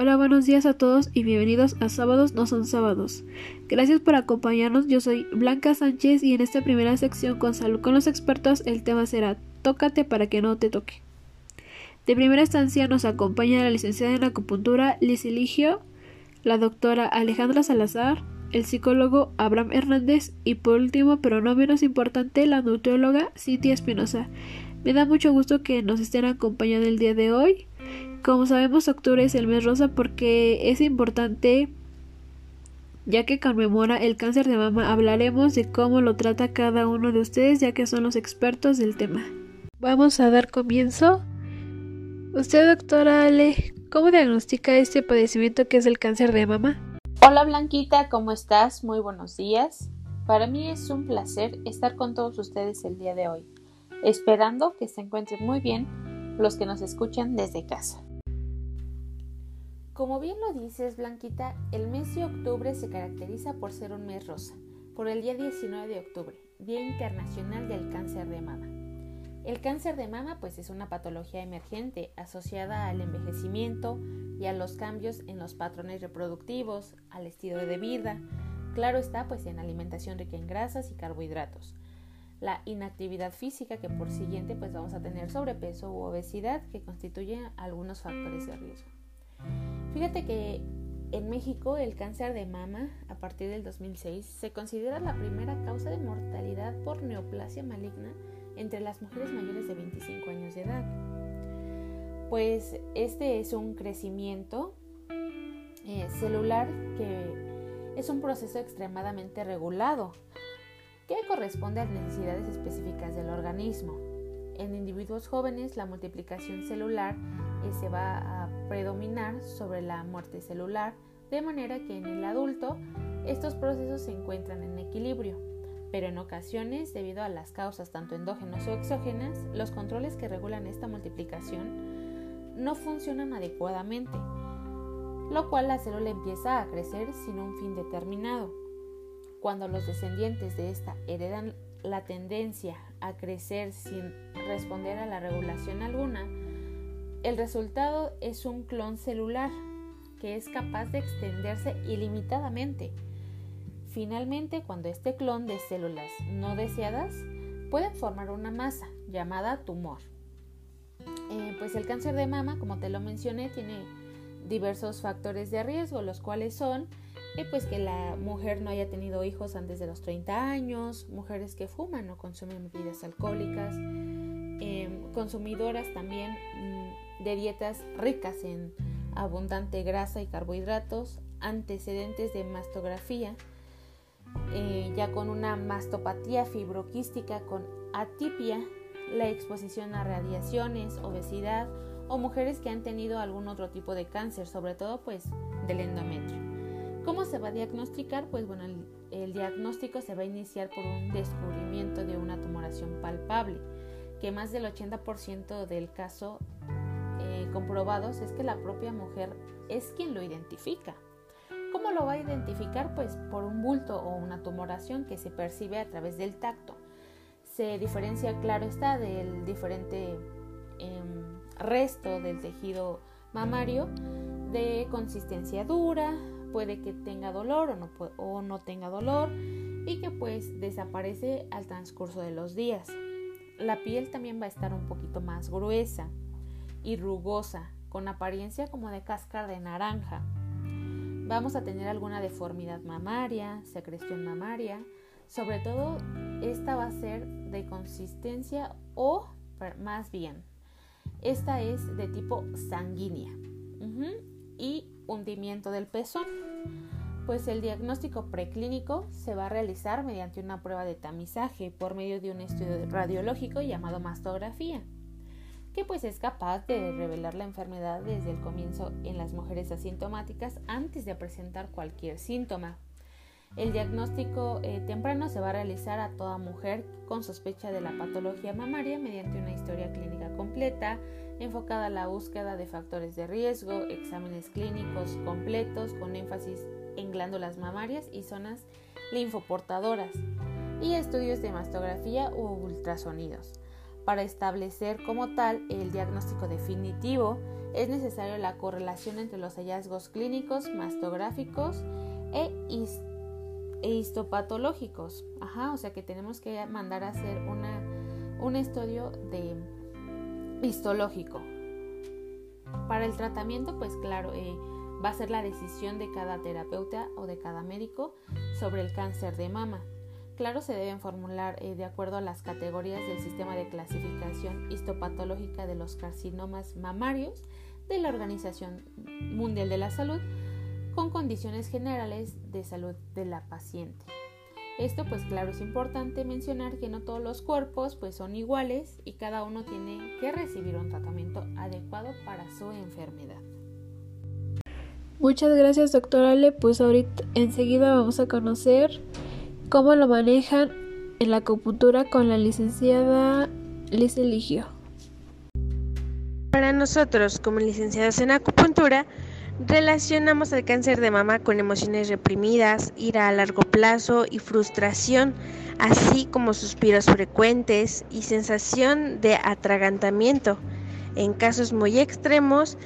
Hola, buenos días a todos y bienvenidos a Sábados no son sábados. Gracias por acompañarnos, yo soy Blanca Sánchez y en esta primera sección con Salud con los expertos el tema será Tócate para que no te toque. De primera instancia nos acompaña la licenciada en acupuntura Liz Eligio, la doctora Alejandra Salazar, el psicólogo Abraham Hernández y por último, pero no menos importante, la nutrióloga Cintia Espinosa. Me da mucho gusto que nos estén acompañando el día de hoy. Como sabemos, octubre es el mes rosa porque es importante ya que conmemora el cáncer de mama, hablaremos de cómo lo trata cada uno de ustedes, ya que son los expertos del tema. Vamos a dar comienzo. Usted, doctora Ale, ¿cómo diagnostica este padecimiento que es el cáncer de mama? Hola Blanquita, ¿cómo estás? Muy buenos días. Para mí es un placer estar con todos ustedes el día de hoy, esperando que se encuentren muy bien los que nos escuchan desde casa. Como bien lo dices, Blanquita, el mes de octubre se caracteriza por ser un mes rosa, por el día 19 de octubre, Día Internacional del Cáncer de Mama. El cáncer de mama pues es una patología emergente asociada al envejecimiento y a los cambios en los patrones reproductivos, al estilo de vida, claro está pues en alimentación rica en grasas y carbohidratos, la inactividad física que por siguiente pues vamos a tener sobrepeso u obesidad que constituyen algunos factores de riesgo. Fíjate que en México el cáncer de mama a partir del 2006 se considera la primera causa de mortalidad por neoplasia maligna entre las mujeres mayores de 25 años de edad. Pues este es un crecimiento eh, celular que es un proceso extremadamente regulado que corresponde a necesidades específicas del organismo. En individuos jóvenes la multiplicación celular eh, se va a predominar sobre la muerte celular, de manera que en el adulto estos procesos se encuentran en equilibrio, pero en ocasiones, debido a las causas tanto endógenas o exógenas, los controles que regulan esta multiplicación no funcionan adecuadamente, lo cual la célula empieza a crecer sin un fin determinado. Cuando los descendientes de esta heredan la tendencia a crecer sin responder a la regulación alguna, el resultado es un clon celular que es capaz de extenderse ilimitadamente. Finalmente, cuando este clon de células no deseadas puede formar una masa llamada tumor. Eh, pues el cáncer de mama, como te lo mencioné, tiene diversos factores de riesgo, los cuales son eh, pues que la mujer no haya tenido hijos antes de los 30 años, mujeres que fuman o consumen bebidas alcohólicas, em, consumidoras también de dietas ricas en abundante grasa y carbohidratos, antecedentes de mastografía, eh, ya con una mastopatía fibroquística con atipia, la exposición a radiaciones, obesidad o mujeres que han tenido algún otro tipo de cáncer, sobre todo pues del endometrio. ¿Cómo se va a diagnosticar? Pues bueno, el, el diagnóstico se va a iniciar por un descubrimiento de una tumoración palpable, que más del 80% del caso comprobados es que la propia mujer es quien lo identifica. ¿Cómo lo va a identificar? Pues por un bulto o una tumoración que se percibe a través del tacto. Se diferencia, claro está, del diferente em, resto del tejido mamario de consistencia dura, puede que tenga dolor o no, o no tenga dolor y que pues desaparece al transcurso de los días. La piel también va a estar un poquito más gruesa y rugosa, con apariencia como de cáscara de naranja. Vamos a tener alguna deformidad mamaria, secreción mamaria, sobre todo esta va a ser de consistencia o más bien, esta es de tipo sanguínea y hundimiento del pezón. Pues el diagnóstico preclínico se va a realizar mediante una prueba de tamizaje por medio de un estudio radiológico llamado mastografía que pues es capaz de revelar la enfermedad desde el comienzo en las mujeres asintomáticas antes de presentar cualquier síntoma. El diagnóstico eh, temprano se va a realizar a toda mujer con sospecha de la patología mamaria mediante una historia clínica completa, enfocada a la búsqueda de factores de riesgo, exámenes clínicos completos con énfasis en glándulas mamarias y zonas linfoportadoras, y estudios de mastografía u ultrasonidos para establecer como tal el diagnóstico definitivo es necesaria la correlación entre los hallazgos clínicos, mastográficos e, e histopatológicos. Ajá, o sea que tenemos que mandar a hacer una, un estudio de histológico. Para el tratamiento, pues claro, eh, va a ser la decisión de cada terapeuta o de cada médico sobre el cáncer de mama. Claro, se deben formular eh, de acuerdo a las categorías del sistema de clasificación histopatológica de los carcinomas mamarios de la Organización Mundial de la Salud con condiciones generales de salud de la paciente. Esto pues claro es importante mencionar que no todos los cuerpos pues son iguales y cada uno tiene que recibir un tratamiento adecuado para su enfermedad. Muchas gracias doctora Ale, pues ahorita enseguida vamos a conocer cómo lo manejan en la acupuntura con la licenciada Liz Eligio. Para nosotros, como licenciados en acupuntura, relacionamos el cáncer de mama con emociones reprimidas, ira a largo plazo y frustración, así como suspiros frecuentes y sensación de atragantamiento. En casos muy extremos,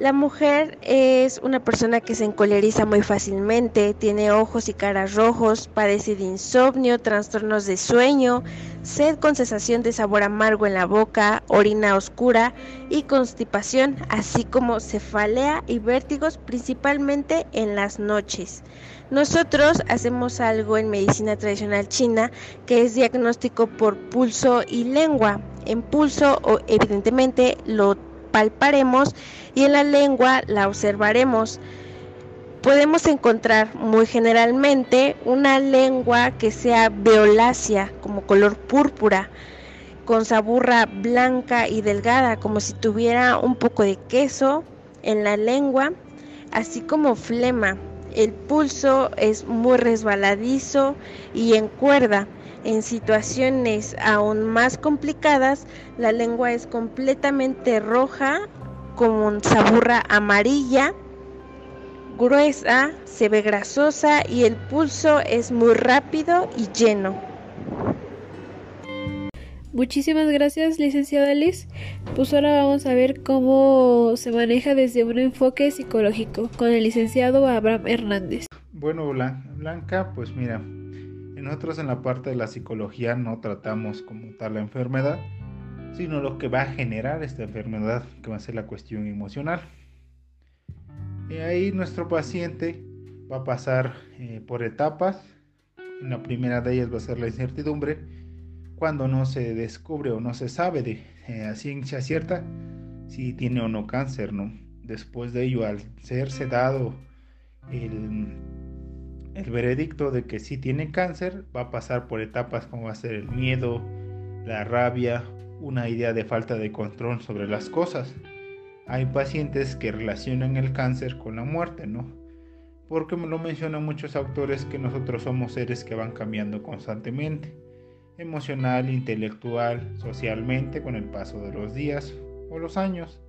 la mujer es una persona que se encoleriza muy fácilmente, tiene ojos y caras rojos, padece de insomnio, trastornos de sueño, sed con sensación de sabor amargo en la boca, orina oscura y constipación, así como cefalea y vértigos principalmente en las noches. Nosotros hacemos algo en medicina tradicional china que es diagnóstico por pulso y lengua. En pulso, evidentemente, lo palparemos y en la lengua la observaremos. Podemos encontrar muy generalmente una lengua que sea violácea, como color púrpura, con saburra blanca y delgada, como si tuviera un poco de queso en la lengua, así como flema. El pulso es muy resbaladizo y en cuerda. En situaciones aún más complicadas, la lengua es completamente roja, con saburra amarilla, gruesa, se ve grasosa y el pulso es muy rápido y lleno. Muchísimas gracias, licenciada Liz. Pues ahora vamos a ver cómo se maneja desde un enfoque psicológico con el licenciado Abraham Hernández. Bueno, Blanca, pues mira, nosotros en la parte de la psicología no tratamos como tal la enfermedad, sino lo que va a generar esta enfermedad, que va a ser la cuestión emocional. Y ahí nuestro paciente va a pasar eh, por etapas. La primera de ellas va a ser la incertidumbre, cuando no se descubre o no se sabe de eh, a ciencia cierta si tiene o no cáncer, ¿no? Después de ello, al serse dado el el veredicto de que si tiene cáncer va a pasar por etapas como va a ser el miedo, la rabia, una idea de falta de control sobre las cosas. Hay pacientes que relacionan el cáncer con la muerte, ¿no? Porque lo mencionan muchos autores que nosotros somos seres que van cambiando constantemente, emocional, intelectual, socialmente con el paso de los días o los años.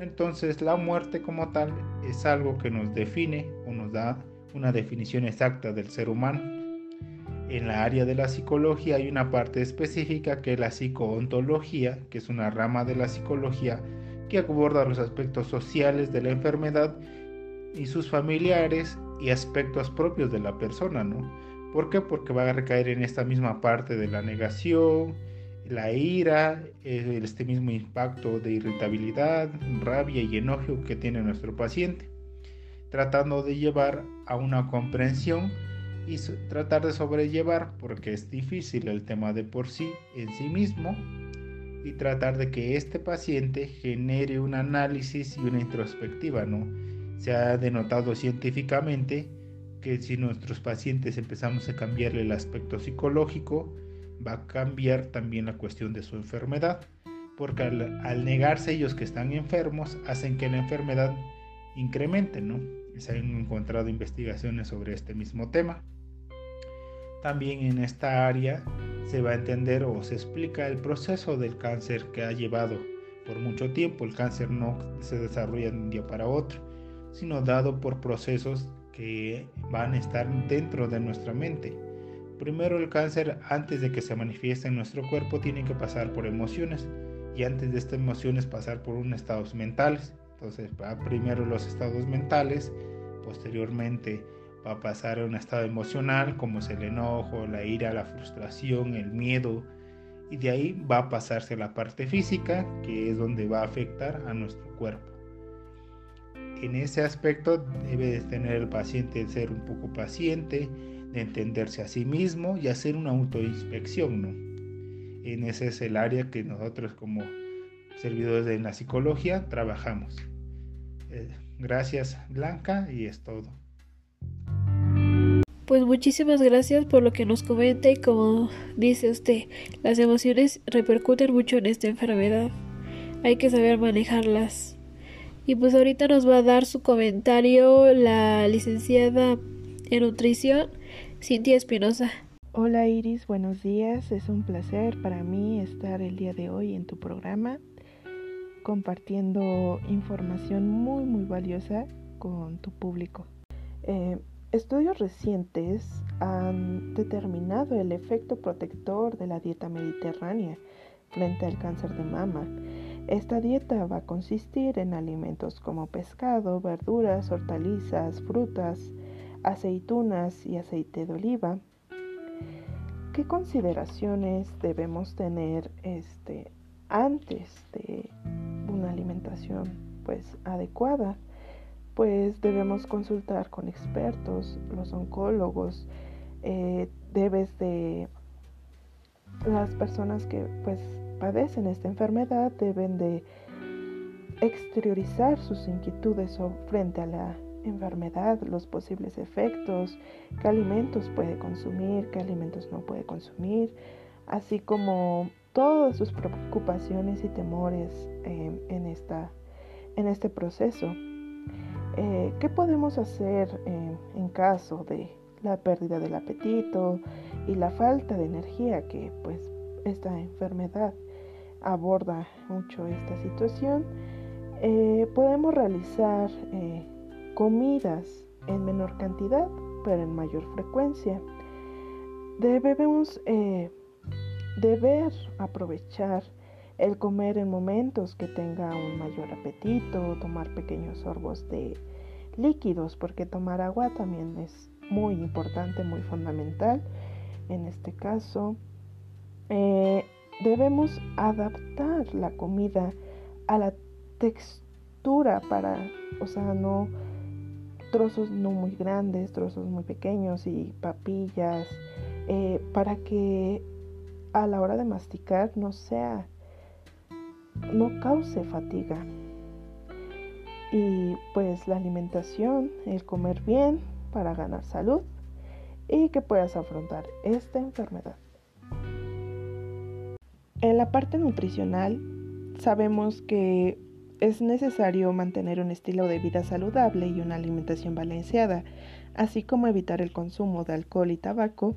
Entonces la muerte como tal es algo que nos define o nos da una definición exacta del ser humano. En la área de la psicología hay una parte específica que es la psicoontología, que es una rama de la psicología que aborda los aspectos sociales de la enfermedad y sus familiares y aspectos propios de la persona, ¿no? ¿Por qué? Porque va a recaer en esta misma parte de la negación, la ira, este mismo impacto de irritabilidad, rabia y enojo que tiene nuestro paciente tratando de llevar a una comprensión y tratar de sobrellevar, porque es difícil el tema de por sí en sí mismo, y tratar de que este paciente genere un análisis y una introspectiva, ¿no? Se ha denotado científicamente que si nuestros pacientes empezamos a cambiarle el aspecto psicológico, va a cambiar también la cuestión de su enfermedad, porque al, al negarse ellos que están enfermos, hacen que la enfermedad incrementen, ¿no? Se han encontrado investigaciones sobre este mismo tema. También en esta área se va a entender o se explica el proceso del cáncer que ha llevado por mucho tiempo. El cáncer no se desarrolla de un día para otro, sino dado por procesos que van a estar dentro de nuestra mente. Primero el cáncer, antes de que se manifieste en nuestro cuerpo, tiene que pasar por emociones y antes de estas emociones pasar por unos estados mentales Entonces va primero los estados mentales, posteriormente va a pasar a un estado emocional como es el enojo, la ira, la frustración, el miedo, y de ahí va a pasarse a la parte física, que es donde va a afectar a nuestro cuerpo. En ese aspecto debe de tener el paciente ser un poco paciente, de entenderse a sí mismo y hacer una autoinspección, ¿no? En ese es el área que nosotros como servidores de la psicología trabajamos. Eh, gracias Blanca y es todo. Pues muchísimas gracias por lo que nos comenta y como dice usted, las emociones repercuten mucho en esta enfermedad. Hay que saber manejarlas. Y pues ahorita nos va a dar su comentario la licenciada en nutrición, Cintia Espinosa. Hola Iris, buenos días. Es un placer para mí estar el día de hoy en tu programa compartiendo información muy muy valiosa con tu público. Eh, Estudios recientes han determinado el efecto protector de la dieta mediterránea frente al cáncer de mama. Esta dieta va a consistir en alimentos como pescado, verduras, hortalizas, frutas, aceitunas y aceite de oliva. ¿Qué consideraciones debemos tener este, antes de una alimentación pues, adecuada? pues debemos consultar con expertos, los oncólogos, eh, debes de las personas que pues padecen esta enfermedad deben de exteriorizar sus inquietudes frente a la enfermedad, los posibles efectos, qué alimentos puede consumir, qué alimentos no puede consumir, así como todas sus preocupaciones y temores eh, en, esta, en este proceso. Eh, ¿Qué podemos hacer eh, en caso de la pérdida del apetito y la falta de energía que pues esta enfermedad aborda mucho esta situación? Eh, podemos realizar comidas en menor cantidad pero en mayor frecuencia. Debemos deber aprovechar el comer en momentos que tenga un mayor apetito, tomar pequeños sorbos de líquidos, porque tomar agua también es muy importante, muy fundamental. En este caso, eh, debemos adaptar la comida a la textura para, o sea, no trozos no muy grandes, trozos muy pequeños y papillas, eh, para que a la hora de masticar no sea no cause fatiga. Y pues la alimentación, el comer bien para ganar salud y que puedas afrontar esta enfermedad. En la parte nutricional sabemos que es necesario mantener un estilo de vida saludable y una alimentación balanceada, así como evitar el consumo de alcohol y tabaco,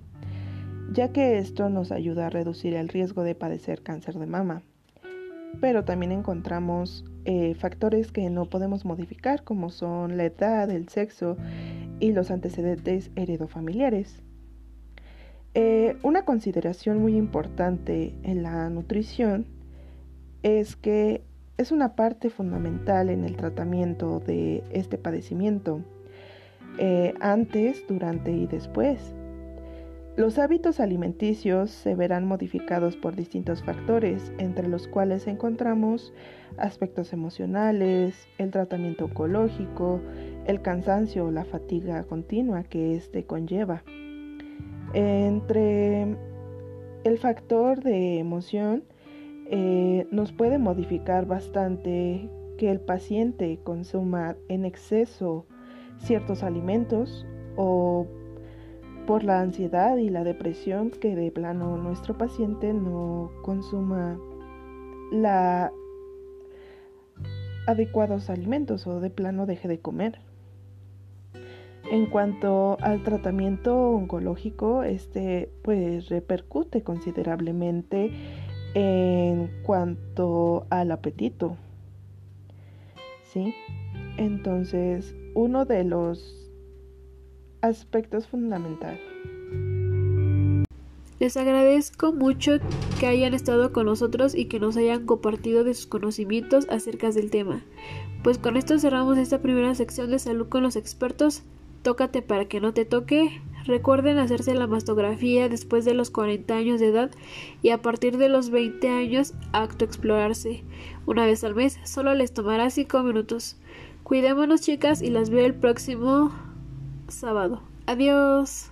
ya que esto nos ayuda a reducir el riesgo de padecer cáncer de mama pero también encontramos eh, factores que no podemos modificar como son la edad, el sexo y los antecedentes heredofamiliares. Eh, una consideración muy importante en la nutrición es que es una parte fundamental en el tratamiento de este padecimiento, eh, antes, durante y después. Los hábitos alimenticios se verán modificados por distintos factores, entre los cuales encontramos aspectos emocionales, el tratamiento oncológico, el cansancio o la fatiga continua que éste conlleva. Entre el factor de emoción eh, nos puede modificar bastante que el paciente consuma en exceso ciertos alimentos o por la ansiedad y la depresión que de plano nuestro paciente no consuma la adecuados alimentos o de plano deje de comer. En cuanto al tratamiento oncológico, este pues repercute considerablemente en cuanto al apetito. ¿Sí? Entonces, uno de los aspectos fundamentales. Les agradezco mucho que hayan estado con nosotros y que nos hayan compartido de sus conocimientos acerca del tema. Pues con esto cerramos esta primera sección de salud con los expertos. Tócate para que no te toque. Recuerden hacerse la mastografía después de los 40 años de edad y a partir de los 20 años acto explorarse. Una vez al mes, solo les tomará 5 minutos. Cuidémonos chicas y las veo el próximo sábado. Adiós.